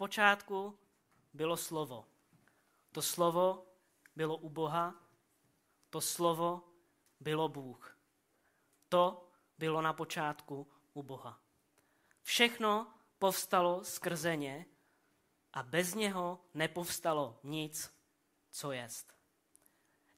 počátku bylo slovo. To slovo bylo u Boha, to slovo bylo Bůh. To bylo na počátku u Boha. Všechno povstalo skrze ně a bez něho nepovstalo nic, co jest.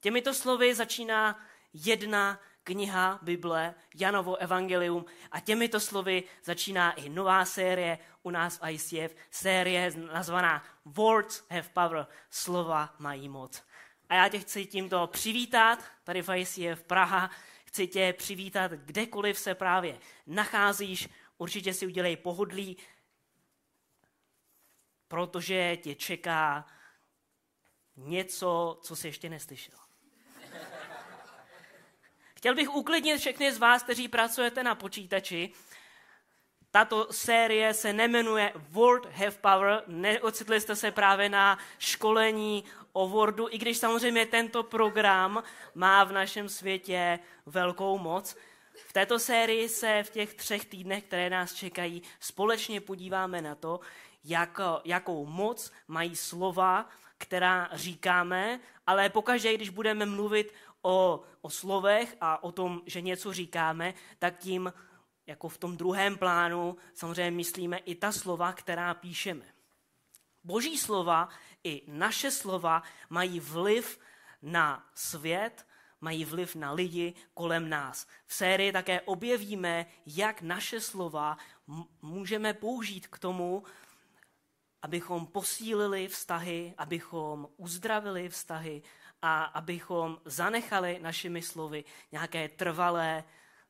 Těmito slovy začíná jedna kniha Bible, Janovo evangelium a těmito slovy začíná i nová série u nás v ICF, série nazvaná Words have power, slova mají moc. A já tě chci tímto přivítat tady v ICF Praha, chci tě přivítat kdekoliv se právě nacházíš, určitě si udělej pohodlí, protože tě čeká něco, co jsi ještě neslyšel. Chtěl bych uklidnit všechny z vás, kteří pracujete na počítači. Tato série se nemenuje Word Have Power, neocitli jste se právě na školení o Wordu, i když samozřejmě tento program má v našem světě velkou moc. V této sérii se v těch třech týdnech, které nás čekají, společně podíváme na to, jak, jakou moc mají slova, která říkáme, ale pokaždé, když budeme mluvit o, o slovech a o tom, že něco říkáme, tak tím jako v tom druhém plánu samozřejmě myslíme i ta slova, která píšeme. Boží slova i naše slova mají vliv na svět, mají vliv na lidi kolem nás. V sérii také objevíme, jak naše slova můžeme použít k tomu, abychom posílili vztahy, abychom uzdravili vztahy a abychom zanechali našimi slovy nějaké trvalé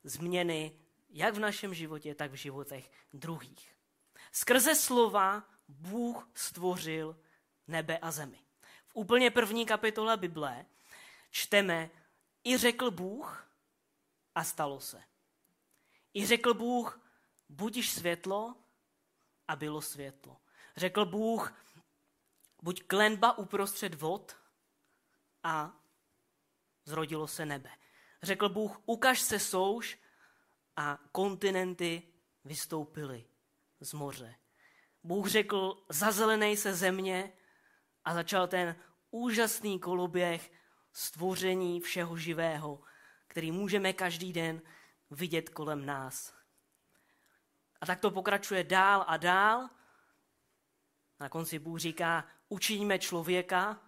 změny, jak v našem životě, tak v životech druhých. Skrze slova Bůh stvořil nebe a zemi. V úplně první kapitole Bible čteme, i řekl Bůh a stalo se. I řekl Bůh, budiš světlo a bylo světlo. Řekl Bůh, buď klenba uprostřed vod a zrodilo se nebe. Řekl Bůh, ukaž se souš a kontinenty vystoupily z moře. Bůh řekl, zazelenej se země a začal ten úžasný koloběh stvoření všeho živého, který můžeme každý den vidět kolem nás. A tak to pokračuje dál a dál. Na konci Bůh říká, učiníme člověka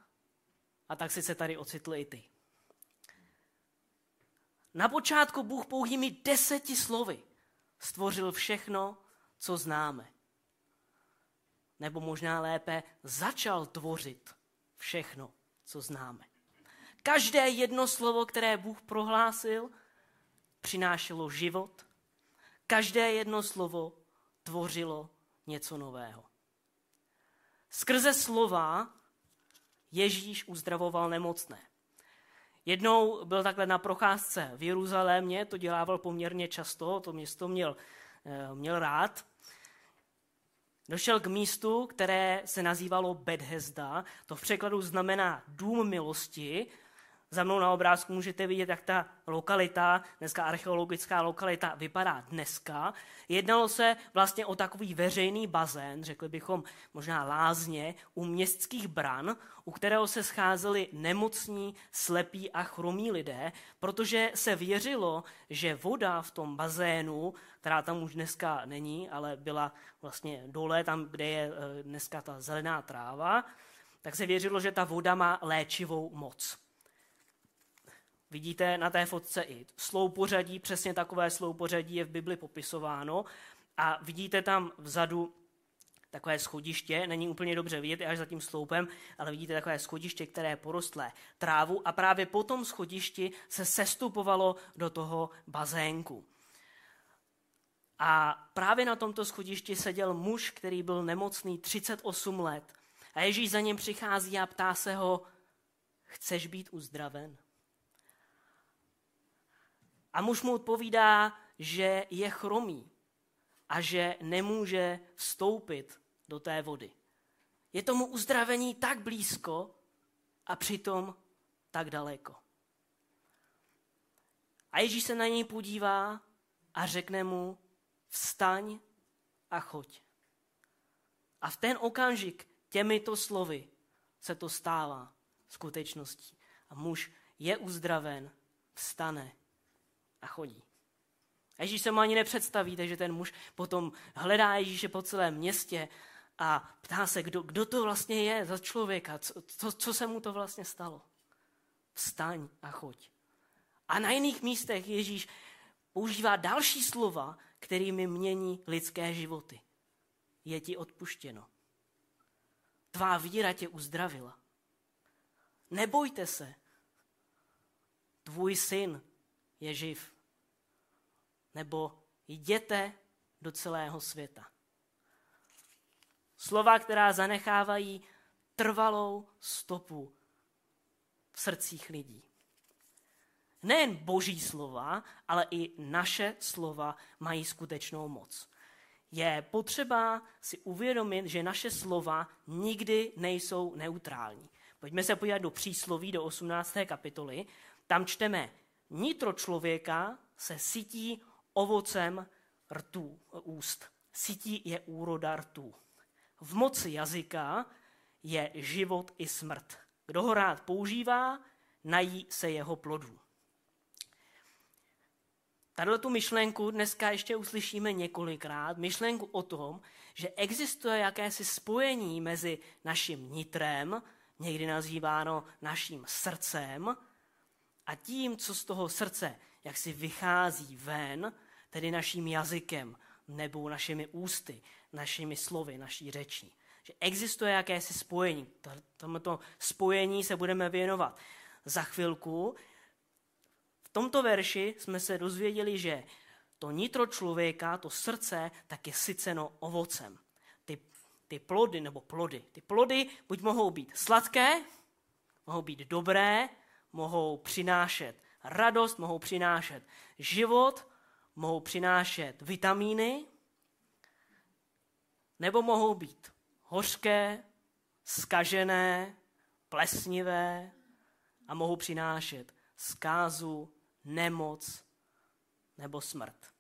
a tak si se tady ocitl i ty. Na počátku Bůh pouhými deseti slovy stvořil všechno, co známe. Nebo možná lépe začal tvořit všechno, co známe. Každé jedno slovo, které Bůh prohlásil, přinášelo život. Každé jedno slovo tvořilo něco nového. Skrze slova Ježíš uzdravoval nemocné. Jednou byl takhle na procházce v Jeruzalémě, to dělával poměrně často, to město měl, eh, měl rád. Došel k místu, které se nazývalo Bethesda, to v překladu znamená dům milosti, za mnou na obrázku můžete vidět, jak ta lokalita, dneska archeologická lokalita, vypadá dneska. Jednalo se vlastně o takový veřejný bazén, řekli bychom možná lázně, u městských bran, u kterého se scházeli nemocní, slepí a chromí lidé, protože se věřilo, že voda v tom bazénu, která tam už dneska není, ale byla vlastně dole, tam, kde je eh, dneska ta zelená tráva, tak se věřilo, že ta voda má léčivou moc. Vidíte na té fotce i sloupořadí, přesně takové sloupořadí je v Bibli popisováno. A vidíte tam vzadu takové schodiště, není úplně dobře vidět až za tím sloupem, ale vidíte takové schodiště, které je porostlé trávu a právě po tom schodišti se sestupovalo do toho bazénku. A právě na tomto schodišti seděl muž, který byl nemocný 38 let. A Ježíš za ním přichází a ptá se ho, chceš být uzdraven? A muž mu odpovídá, že je chromý a že nemůže vstoupit do té vody. Je tomu uzdravení tak blízko a přitom tak daleko. A Ježíš se na něj podívá a řekne mu, vstaň a choď. A v ten okamžik těmito slovy se to stává skutečností. A muž je uzdraven, vstane a chodí. Ježíš se mu ani nepředstaví, takže ten muž potom hledá Ježíše po celém městě a ptá se, kdo, kdo to vlastně je za člověka, co, co, co se mu to vlastně stalo. Vstaň a choď. A na jiných místech Ježíš používá další slova, kterými mění lidské životy. Je ti odpuštěno. Tvá víra tě uzdravila. Nebojte se. Tvůj syn je živ. Nebo jděte do celého světa. Slova, která zanechávají trvalou stopu v srdcích lidí. Nejen boží slova, ale i naše slova mají skutečnou moc. Je potřeba si uvědomit, že naše slova nikdy nejsou neutrální. Pojďme se podívat do přísloví, do 18. kapitoly. Tam čteme, nitro člověka se sytí ovocem rtů, úst. Sytí je úroda rtů. V moci jazyka je život i smrt. Kdo ho rád používá, nají se jeho plodů. Tato tu myšlenku dneska ještě uslyšíme několikrát. Myšlenku o tom, že existuje jakési spojení mezi naším nitrem, někdy nazýváno naším srdcem, a tím, co z toho srdce jak si vychází ven, tedy naším jazykem nebo našimi ústy, našimi slovy, naší řečí. Že existuje jakési spojení. Tomuto spojení se budeme věnovat za chvilku. V tomto verši jsme se dozvěděli, že to nitro člověka, to srdce, tak je syceno ovocem. Ty, ty plody nebo plody. Ty plody buď mohou být sladké, mohou být dobré, mohou přinášet radost, mohou přinášet život, mohou přinášet vitamíny, nebo mohou být hořké, skažené, plesnivé a mohou přinášet zkázu, nemoc nebo smrt.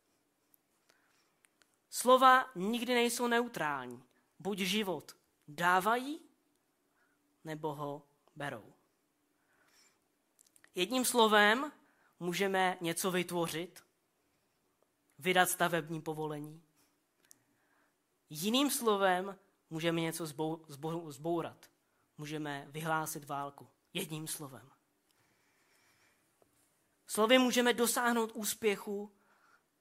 Slova nikdy nejsou neutrální. Buď život dávají, nebo ho berou. Jedním slovem můžeme něco vytvořit, vydat stavební povolení. Jiným slovem můžeme něco zbou, zbou, zbourat. Můžeme vyhlásit válku. Jedním slovem. Slovy můžeme dosáhnout úspěchu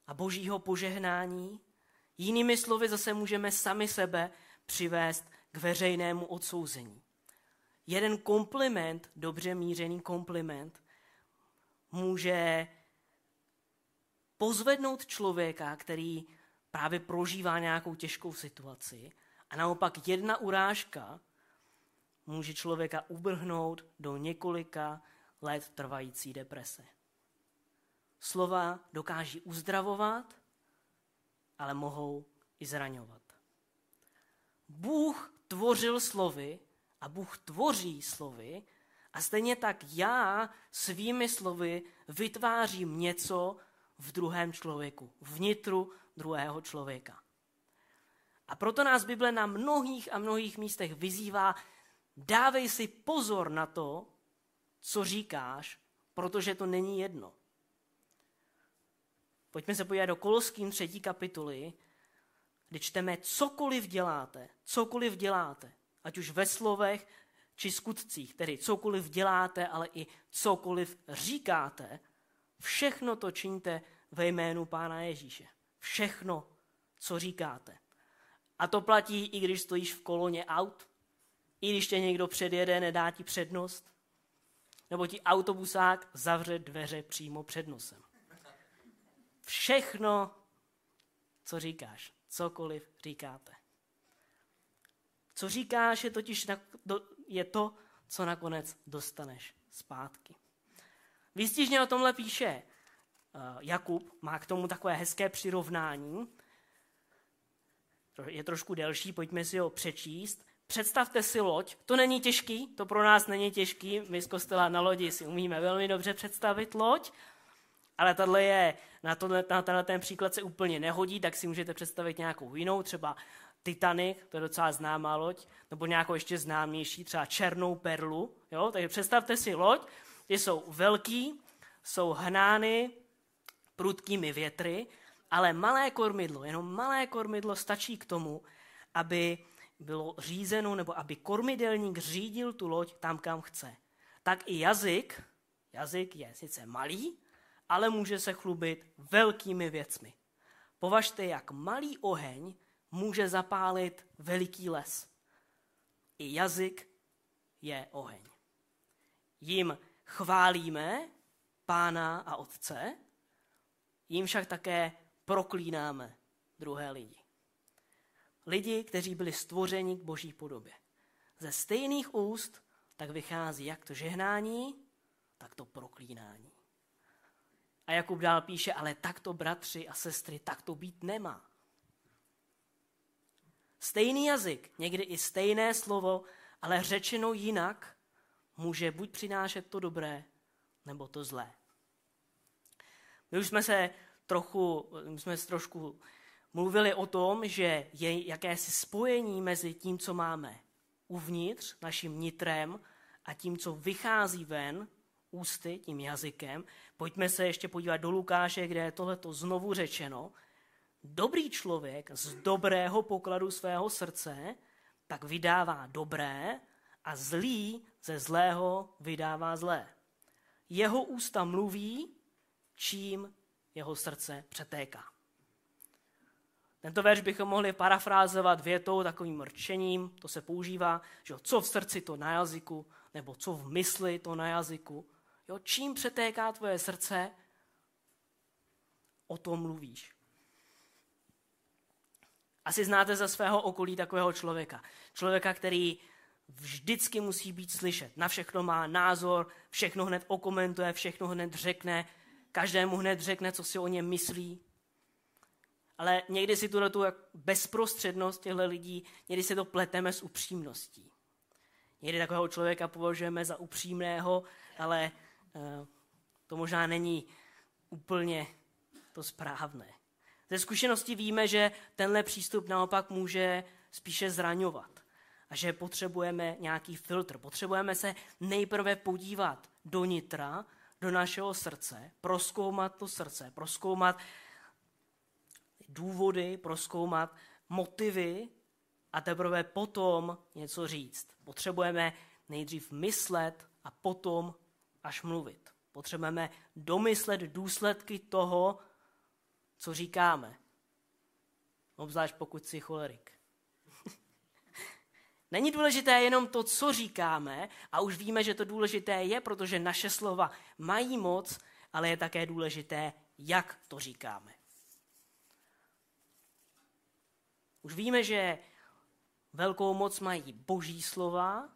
a božího požehnání. Jinými slovy zase můžeme sami sebe přivést k veřejnému odsouzení. Jeden kompliment, dobře mířený kompliment, může pozvednout člověka, který právě prožívá nějakou těžkou situaci a naopak jedna urážka může člověka ubrhnout do několika let trvající deprese. Slova dokáží uzdravovat, ale mohou i zraňovat. Bůh tvořil slovy a Bůh tvoří slovy a stejně tak já svými slovy vytvářím něco v druhém člověku, vnitru druhého člověka. A proto nás Bible na mnohých a mnohých místech vyzývá, dávej si pozor na to, co říkáš, protože to není jedno. Pojďme se podívat do Koloským třetí kapitoly, kdy čteme, cokoliv děláte, cokoliv děláte, ať už ve slovech či skutcích, tedy cokoliv děláte, ale i cokoliv říkáte, všechno to činíte ve jménu Pána Ježíše. Všechno, co říkáte. A to platí, i když stojíš v koloně aut, i když tě někdo předjede, nedá ti přednost, nebo ti autobusák zavře dveře přímo před nosem. Všechno, co říkáš, cokoliv říkáte. Co říkáš, je totiž je to, co nakonec dostaneš zpátky. Výstižně o tomhle píše eh, Jakub, má k tomu takové hezké přirovnání. Je trošku delší, pojďme si ho přečíst. Představte si loď, to není těžký, to pro nás není těžký, my z kostela na lodi si umíme velmi dobře představit loď, ale tato je, na, tohle, na tenhle ten příklad se úplně nehodí, tak si můžete představit nějakou jinou, třeba Titanic, to je docela známá loď, nebo nějakou ještě známější, třeba Černou perlu. Jo? Takže představte si loď, ty jsou velký, jsou hnány prudkými větry, ale malé kormidlo, jenom malé kormidlo stačí k tomu, aby bylo řízeno, nebo aby kormidelník řídil tu loď tam, kam chce. Tak i jazyk, jazyk je sice malý, ale může se chlubit velkými věcmi. Považte, jak malý oheň může zapálit veliký les. I jazyk je oheň. Jím chválíme pána a otce, jím však také proklínáme druhé lidi. Lidi, kteří byli stvořeni k boží podobě. Ze stejných úst tak vychází jak to žehnání, tak to proklínání. A Jakub dál píše, ale takto bratři a sestry, tak to být nemá. Stejný jazyk, někdy i stejné slovo, ale řečeno jinak, může buď přinášet to dobré, nebo to zlé. My už jsme se trochu, my jsme se trošku mluvili o tom, že je jakési spojení mezi tím, co máme uvnitř, naším nitrem, a tím, co vychází ven, ústy, tím jazykem. Pojďme se ještě podívat do Lukáše, kde je tohleto znovu řečeno. Dobrý člověk z dobrého pokladu svého srdce tak vydává dobré a zlý ze zlého vydává zlé. Jeho ústa mluví, čím jeho srdce přetéká. Tento verš bychom mohli parafrázovat větou, takovým mrčením, to se používá, že co v srdci, to na jazyku, nebo co v mysli, to na jazyku. Jo, čím přetéká tvoje srdce, o tom mluvíš. Asi znáte ze svého okolí takového člověka. Člověka, který vždycky musí být slyšet. Na všechno má názor, všechno hned okomentuje, všechno hned řekne, každému hned řekne, co si o něm myslí. Ale někdy si tuhle tu bezprostřednost těchto lidí, někdy si to pleteme s upřímností. Někdy takového člověka považujeme za upřímného, ale uh, to možná není úplně to správné. Ze zkušenosti víme, že tenhle přístup naopak může spíše zraňovat a že potřebujeme nějaký filtr. Potřebujeme se nejprve podívat do nitra, do našeho srdce, proskoumat to srdce, proskoumat důvody, proskoumat motivy a teprve potom něco říct. Potřebujeme nejdřív myslet a potom až mluvit. Potřebujeme domyslet důsledky toho, co říkáme. Obzvlášť pokud jsi cholerik. Není důležité jenom to, co říkáme, a už víme, že to důležité je, protože naše slova mají moc, ale je také důležité, jak to říkáme. Už víme, že velkou moc mají boží slova,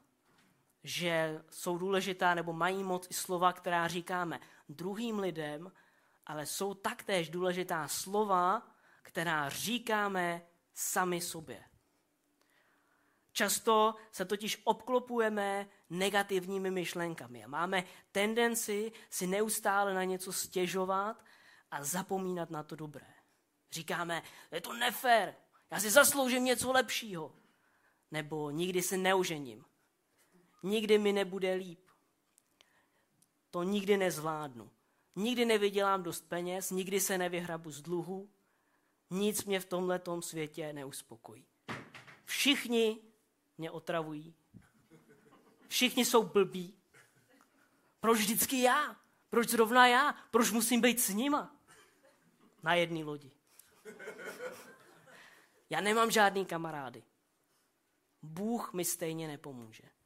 že jsou důležitá nebo mají moc i slova, která říkáme druhým lidem, ale jsou taktéž důležitá slova, která říkáme sami sobě. Často se totiž obklopujeme negativními myšlenkami a máme tendenci si neustále na něco stěžovat a zapomínat na to dobré. Říkáme, je to nefér, já si zasloužím něco lepšího. Nebo nikdy se neužením. Nikdy mi nebude líp. To nikdy nezvládnu. Nikdy nevydělám dost peněz, nikdy se nevyhrabu z dluhu, nic mě v tomhletom světě neuspokojí. Všichni mě otravují. Všichni jsou blbí. Proč vždycky já? Proč zrovna já? Proč musím být s nima? Na jedné lodi. Já nemám žádný kamarády. Bůh mi stejně nepomůže.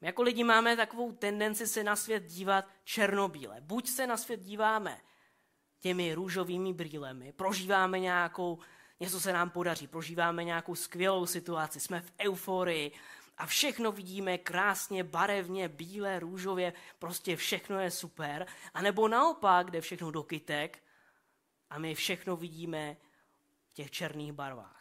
My jako lidi máme takovou tendenci se na svět dívat černobíle. Buď se na svět díváme těmi růžovými brýlemi, prožíváme nějakou, něco se nám podaří, prožíváme nějakou skvělou situaci, jsme v euforii a všechno vidíme krásně, barevně, bílé, růžově, prostě všechno je super. A nebo naopak, kde všechno do kytek a my všechno vidíme v těch černých barvách.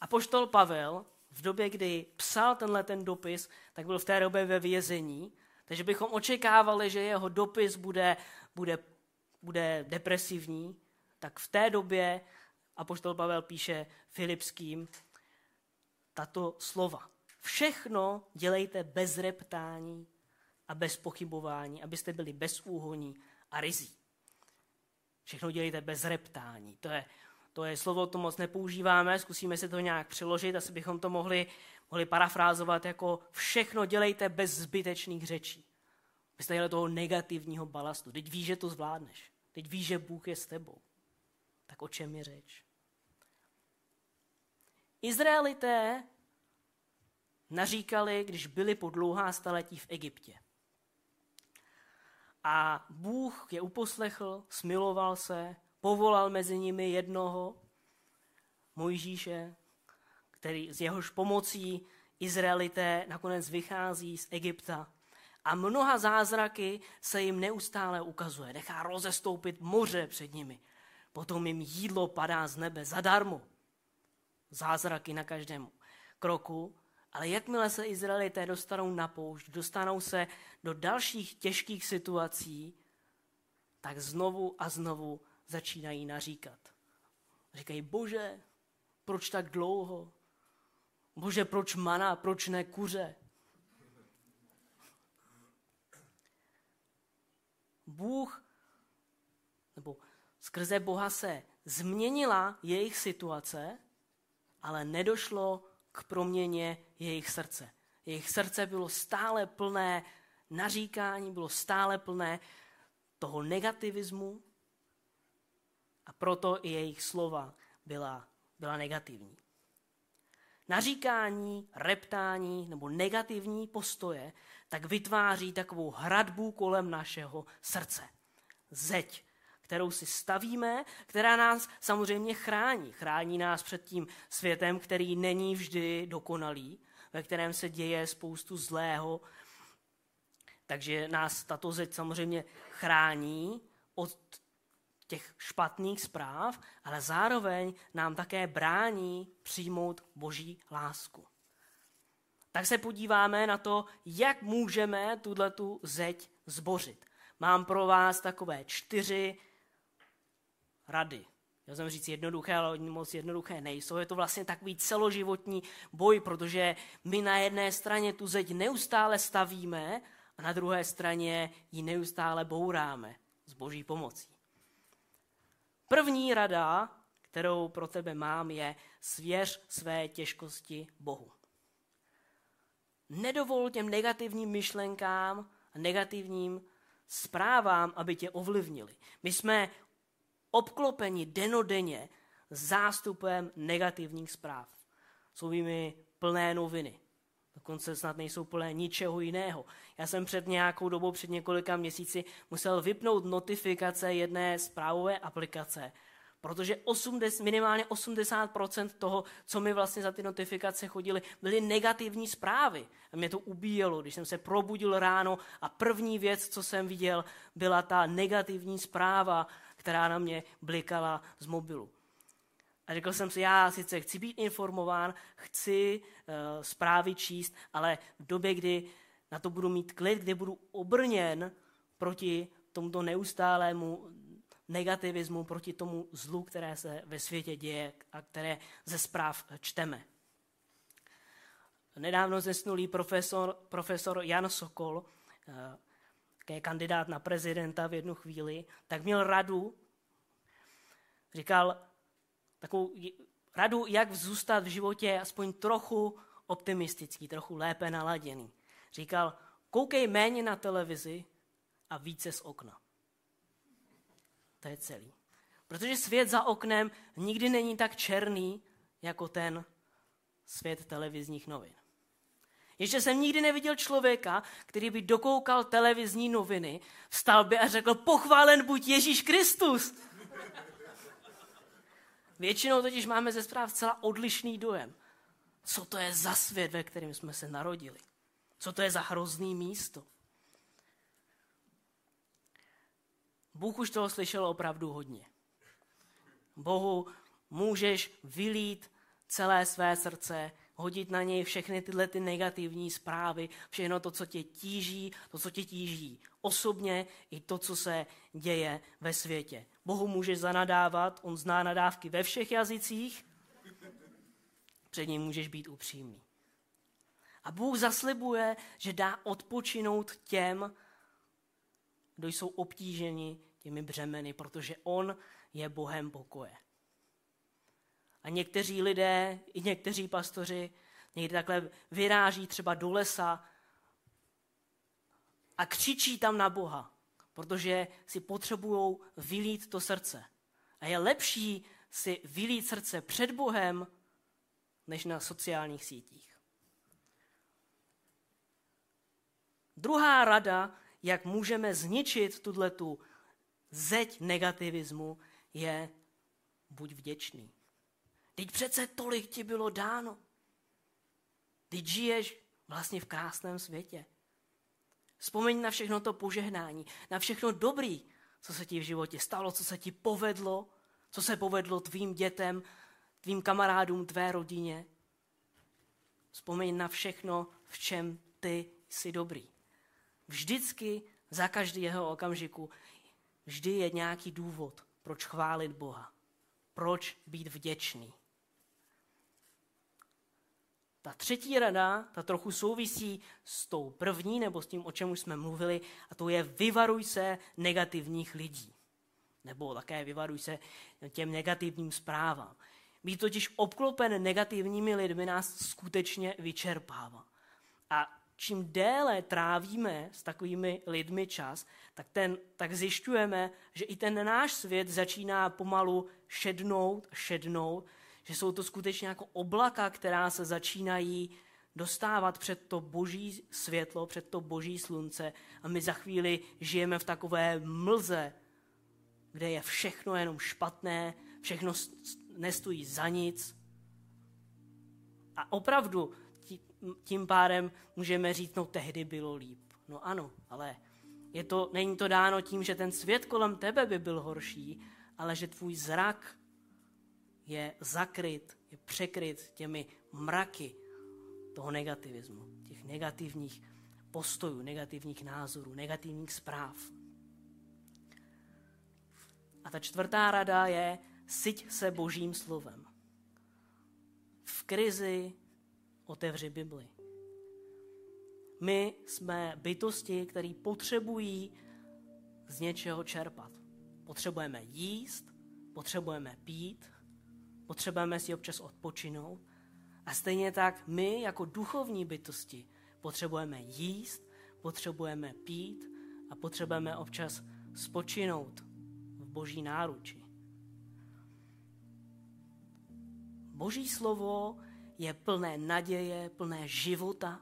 A poštol Pavel v době, kdy psal tenhle ten dopis, tak byl v té době ve vězení, takže bychom očekávali, že jeho dopis bude, bude bude depresivní, tak v té době apoštol Pavel píše Filipským tato slova. Všechno dělejte bez reptání a bez pochybování, abyste byli bez úhoní a rizí. Všechno dělejte bez reptání. To je, to je slovo, to moc nepoužíváme, zkusíme si to nějak přeložit, asi bychom to mohli, mohli parafrázovat jako všechno dělejte bez zbytečných řečí. Bez toho negativního balastu. Teď víš, že to zvládneš. Teď víš, že Bůh je s tebou. Tak o čem je řeč? Izraelité naříkali, když byli po dlouhá staletí v Egyptě. A Bůh je uposlechl, smiloval se, povolal mezi nimi jednoho, Mojžíše, který z jehož pomocí Izraelité nakonec vychází z Egypta. A mnoha zázraky se jim neustále ukazuje. Nechá rozestoupit moře před nimi. Potom jim jídlo padá z nebe zadarmo. Zázraky na každém kroku. Ale jakmile se Izraelité dostanou na poušť, dostanou se do dalších těžkých situací, tak znovu a znovu začínají naříkat. Říkají, bože, proč tak dlouho? Bože, proč mana, proč ne kuře? Bůh, nebo skrze Boha se změnila jejich situace, ale nedošlo k proměně jejich srdce. Jejich srdce bylo stále plné naříkání, bylo stále plné toho negativismu a proto i jejich slova byla, byla negativní. Naříkání, reptání nebo negativní postoje tak vytváří takovou hradbu kolem našeho srdce. Zeď, kterou si stavíme, která nás samozřejmě chrání. Chrání nás před tím světem, který není vždy dokonalý, ve kterém se děje spoustu zlého. Takže nás tato zeď samozřejmě chrání od těch špatných zpráv, ale zároveň nám také brání přijmout boží lásku. Tak se podíváme na to, jak můžeme tuto zeď zbořit. Mám pro vás takové čtyři rady. Já jsem říct jednoduché, ale oni moc jednoduché nejsou. Je to vlastně takový celoživotní boj, protože my na jedné straně tu zeď neustále stavíme a na druhé straně ji neustále bouráme s boží pomocí. První rada, kterou pro tebe mám, je svěř své těžkosti Bohu. Nedovol těm negativním myšlenkám a negativním zprávám, aby tě ovlivnili. My jsme obklopeni denodenně zástupem negativních zpráv. Jsou jimi plné noviny. Dokonce snad nejsou plné ničeho jiného. Já jsem před nějakou dobou, před několika měsíci, musel vypnout notifikace jedné zprávové aplikace, protože 80, minimálně 80% toho, co mi vlastně za ty notifikace chodily, byly negativní zprávy. A mě to ubíjelo, když jsem se probudil ráno a první věc, co jsem viděl, byla ta negativní zpráva, která na mě blikala z mobilu. A řekl jsem si, já sice chci být informován, chci uh, zprávy číst, ale v době, kdy na to budu mít klid, kdy budu obrněn proti tomuto neustálému negativismu, proti tomu zlu, které se ve světě děje a které ze zpráv čteme. Nedávno zesnulý profesor, profesor Jan Sokol, uh, kandidát na prezidenta v jednu chvíli, tak měl radu, říkal, takovou radu, jak zůstat v životě aspoň trochu optimistický, trochu lépe naladěný. Říkal, koukej méně na televizi a více z okna. To je celý. Protože svět za oknem nikdy není tak černý, jako ten svět televizních novin. Ještě jsem nikdy neviděl člověka, který by dokoukal televizní noviny, vstal by a řekl, pochválen buď Ježíš Kristus. Většinou totiž máme ze zpráv celá odlišný dojem. Co to je za svět, ve kterém jsme se narodili? Co to je za hrozný místo? Bůh už toho slyšel opravdu hodně. Bohu můžeš vylít celé své srdce, hodit na něj všechny tyhle ty negativní zprávy, všechno to, co tě tíží, to, co tě tíží osobně, i to, co se děje ve světě. Bohu můžeš zanadávat, on zná nadávky ve všech jazycích, před ním můžeš být upřímný. A Bůh zaslibuje, že dá odpočinout těm, kdo jsou obtíženi těmi břemeny, protože On je Bohem pokoje. A někteří lidé, i někteří pastoři, někdy takhle vyráží třeba do lesa a křičí tam na Boha, protože si potřebují vylít to srdce. A je lepší si vylít srdce před Bohem, než na sociálních sítích. Druhá rada, jak můžeme zničit tuto zeď negativismu, je buď vděčný. Teď přece tolik ti bylo dáno. Teď žiješ vlastně v krásném světě. Vzpomeň na všechno to požehnání, na všechno dobrý, co se ti v životě stalo, co se ti povedlo, co se povedlo tvým dětem, tvým kamarádům, tvé rodině. Vzpomeň na všechno, v čem ty jsi dobrý. Vždycky, za každý jeho okamžiku, vždy je nějaký důvod, proč chválit Boha. Proč být vděčný. Ta třetí rada, ta trochu souvisí s tou první, nebo s tím, o čem už jsme mluvili, a to je vyvaruj se negativních lidí. Nebo také vyvaruj se těm negativním zprávám. Být totiž obklopen negativními lidmi nás skutečně vyčerpává. A čím déle trávíme s takovými lidmi čas, tak, ten, tak zjišťujeme, že i ten náš svět začíná pomalu šednout, šednout, že jsou to skutečně jako oblaka, která se začínají dostávat před to boží světlo, před to boží slunce a my za chvíli žijeme v takové mlze, kde je všechno jenom špatné, všechno nestojí za nic. A opravdu tím pádem můžeme říct, no tehdy bylo líp. No ano, ale je to, není to dáno tím, že ten svět kolem tebe by byl horší, ale že tvůj zrak je zakryt, je překryt těmi mraky toho negativismu, těch negativních postojů, negativních názorů, negativních zpráv. A ta čtvrtá rada je, syť se božím slovem. V krizi otevři Bibli. My jsme bytosti, které potřebují z něčeho čerpat. Potřebujeme jíst, potřebujeme pít, potřebujeme si občas odpočinout. A stejně tak my jako duchovní bytosti potřebujeme jíst, potřebujeme pít a potřebujeme občas spočinout v boží náruči. Boží slovo je plné naděje, plné života,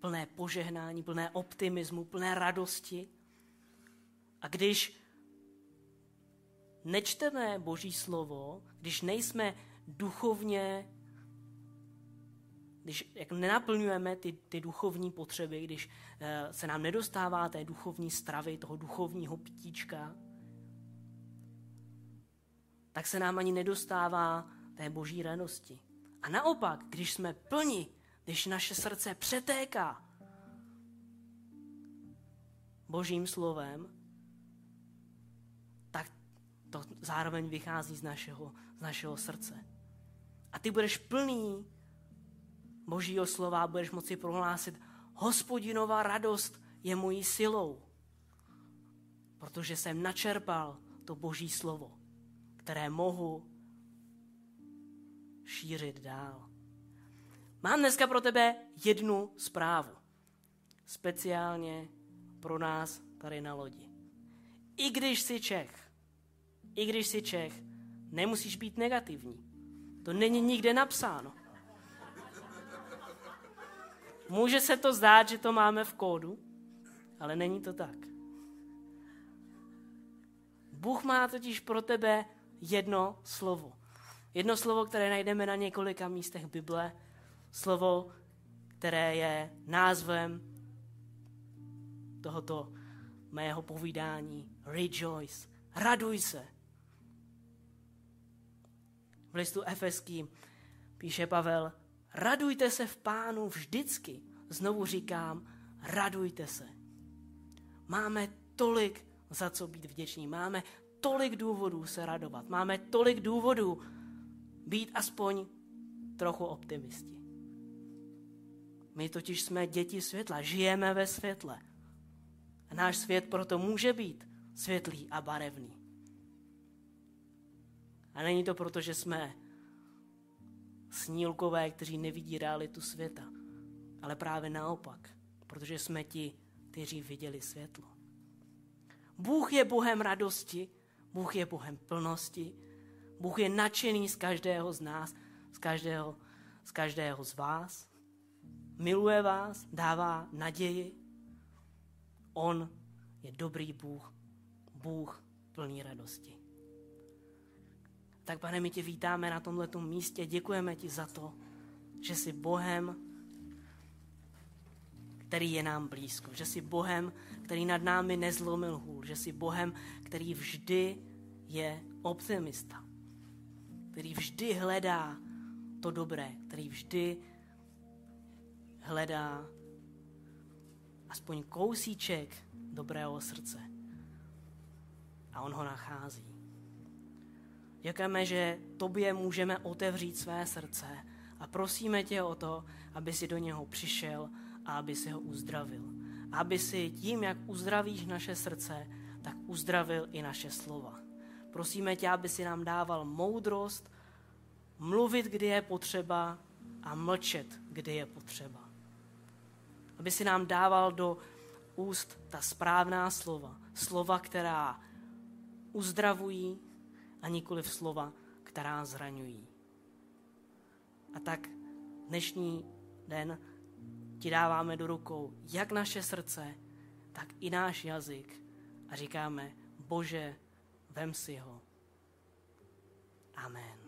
plné požehnání, plné optimismu, plné radosti. A když nečteme Boží slovo, když nejsme duchovně, když jak nenaplňujeme ty, ty duchovní potřeby, když uh, se nám nedostává té duchovní stravy, toho duchovního pitíčka, tak se nám ani nedostává té boží radosti. A naopak, když jsme plni, když naše srdce přetéká božím slovem, to zároveň vychází z našeho, z našeho srdce. A ty budeš plný božího slova, budeš moci prohlásit, hospodinová radost je mojí silou, protože jsem načerpal to boží slovo, které mohu šířit dál. Mám dneska pro tebe jednu zprávu. Speciálně pro nás tady na lodi. I když jsi Čech, i když jsi Čech, nemusíš být negativní. To není nikde napsáno. Může se to zdát, že to máme v kódu, ale není to tak. Bůh má totiž pro tebe jedno slovo. Jedno slovo, které najdeme na několika místech Bible, slovo, které je názvem tohoto mého povídání. Rejoice. Raduj se. V listu Efeským píše Pavel, Radujte se v pánu vždycky. Znovu říkám, radujte se. Máme tolik za co být vděční. Máme tolik důvodů se radovat. Máme tolik důvodů být aspoň trochu optimisti. My totiž jsme děti světla, žijeme ve světle. A náš svět proto může být světlý a barevný. A není to proto, že jsme snílkové, kteří nevidí realitu světa, ale právě naopak, protože jsme ti, kteří viděli světlo. Bůh je Bohem radosti, Bůh je Bohem plnosti, Bůh je nadšený z každého z nás, z každého, z každého z vás. Miluje vás, dává naději. On je dobrý Bůh, Bůh plný radosti. Tak pane, my tě vítáme na tomto místě, děkujeme ti za to, že jsi Bohem, který je nám blízko, že jsi Bohem, který nad námi nezlomil hůl, že jsi Bohem, který vždy je optimista, který vždy hledá to dobré, který vždy hledá aspoň kousíček dobrého srdce. A on ho nachází. Děkujeme, že tobě můžeme otevřít své srdce a prosíme tě o to, aby si do něho přišel a aby si ho uzdravil. Aby si tím, jak uzdravíš naše srdce, tak uzdravil i naše slova. Prosíme tě, aby si nám dával moudrost, mluvit, kdy je potřeba a mlčet, kdy je potřeba. Aby si nám dával do úst ta správná slova. Slova, která uzdravují a nikoli v slova, která zraňují. A tak dnešní den ti dáváme do rukou jak naše srdce, tak i náš jazyk a říkáme, Bože, vem si ho. Amen.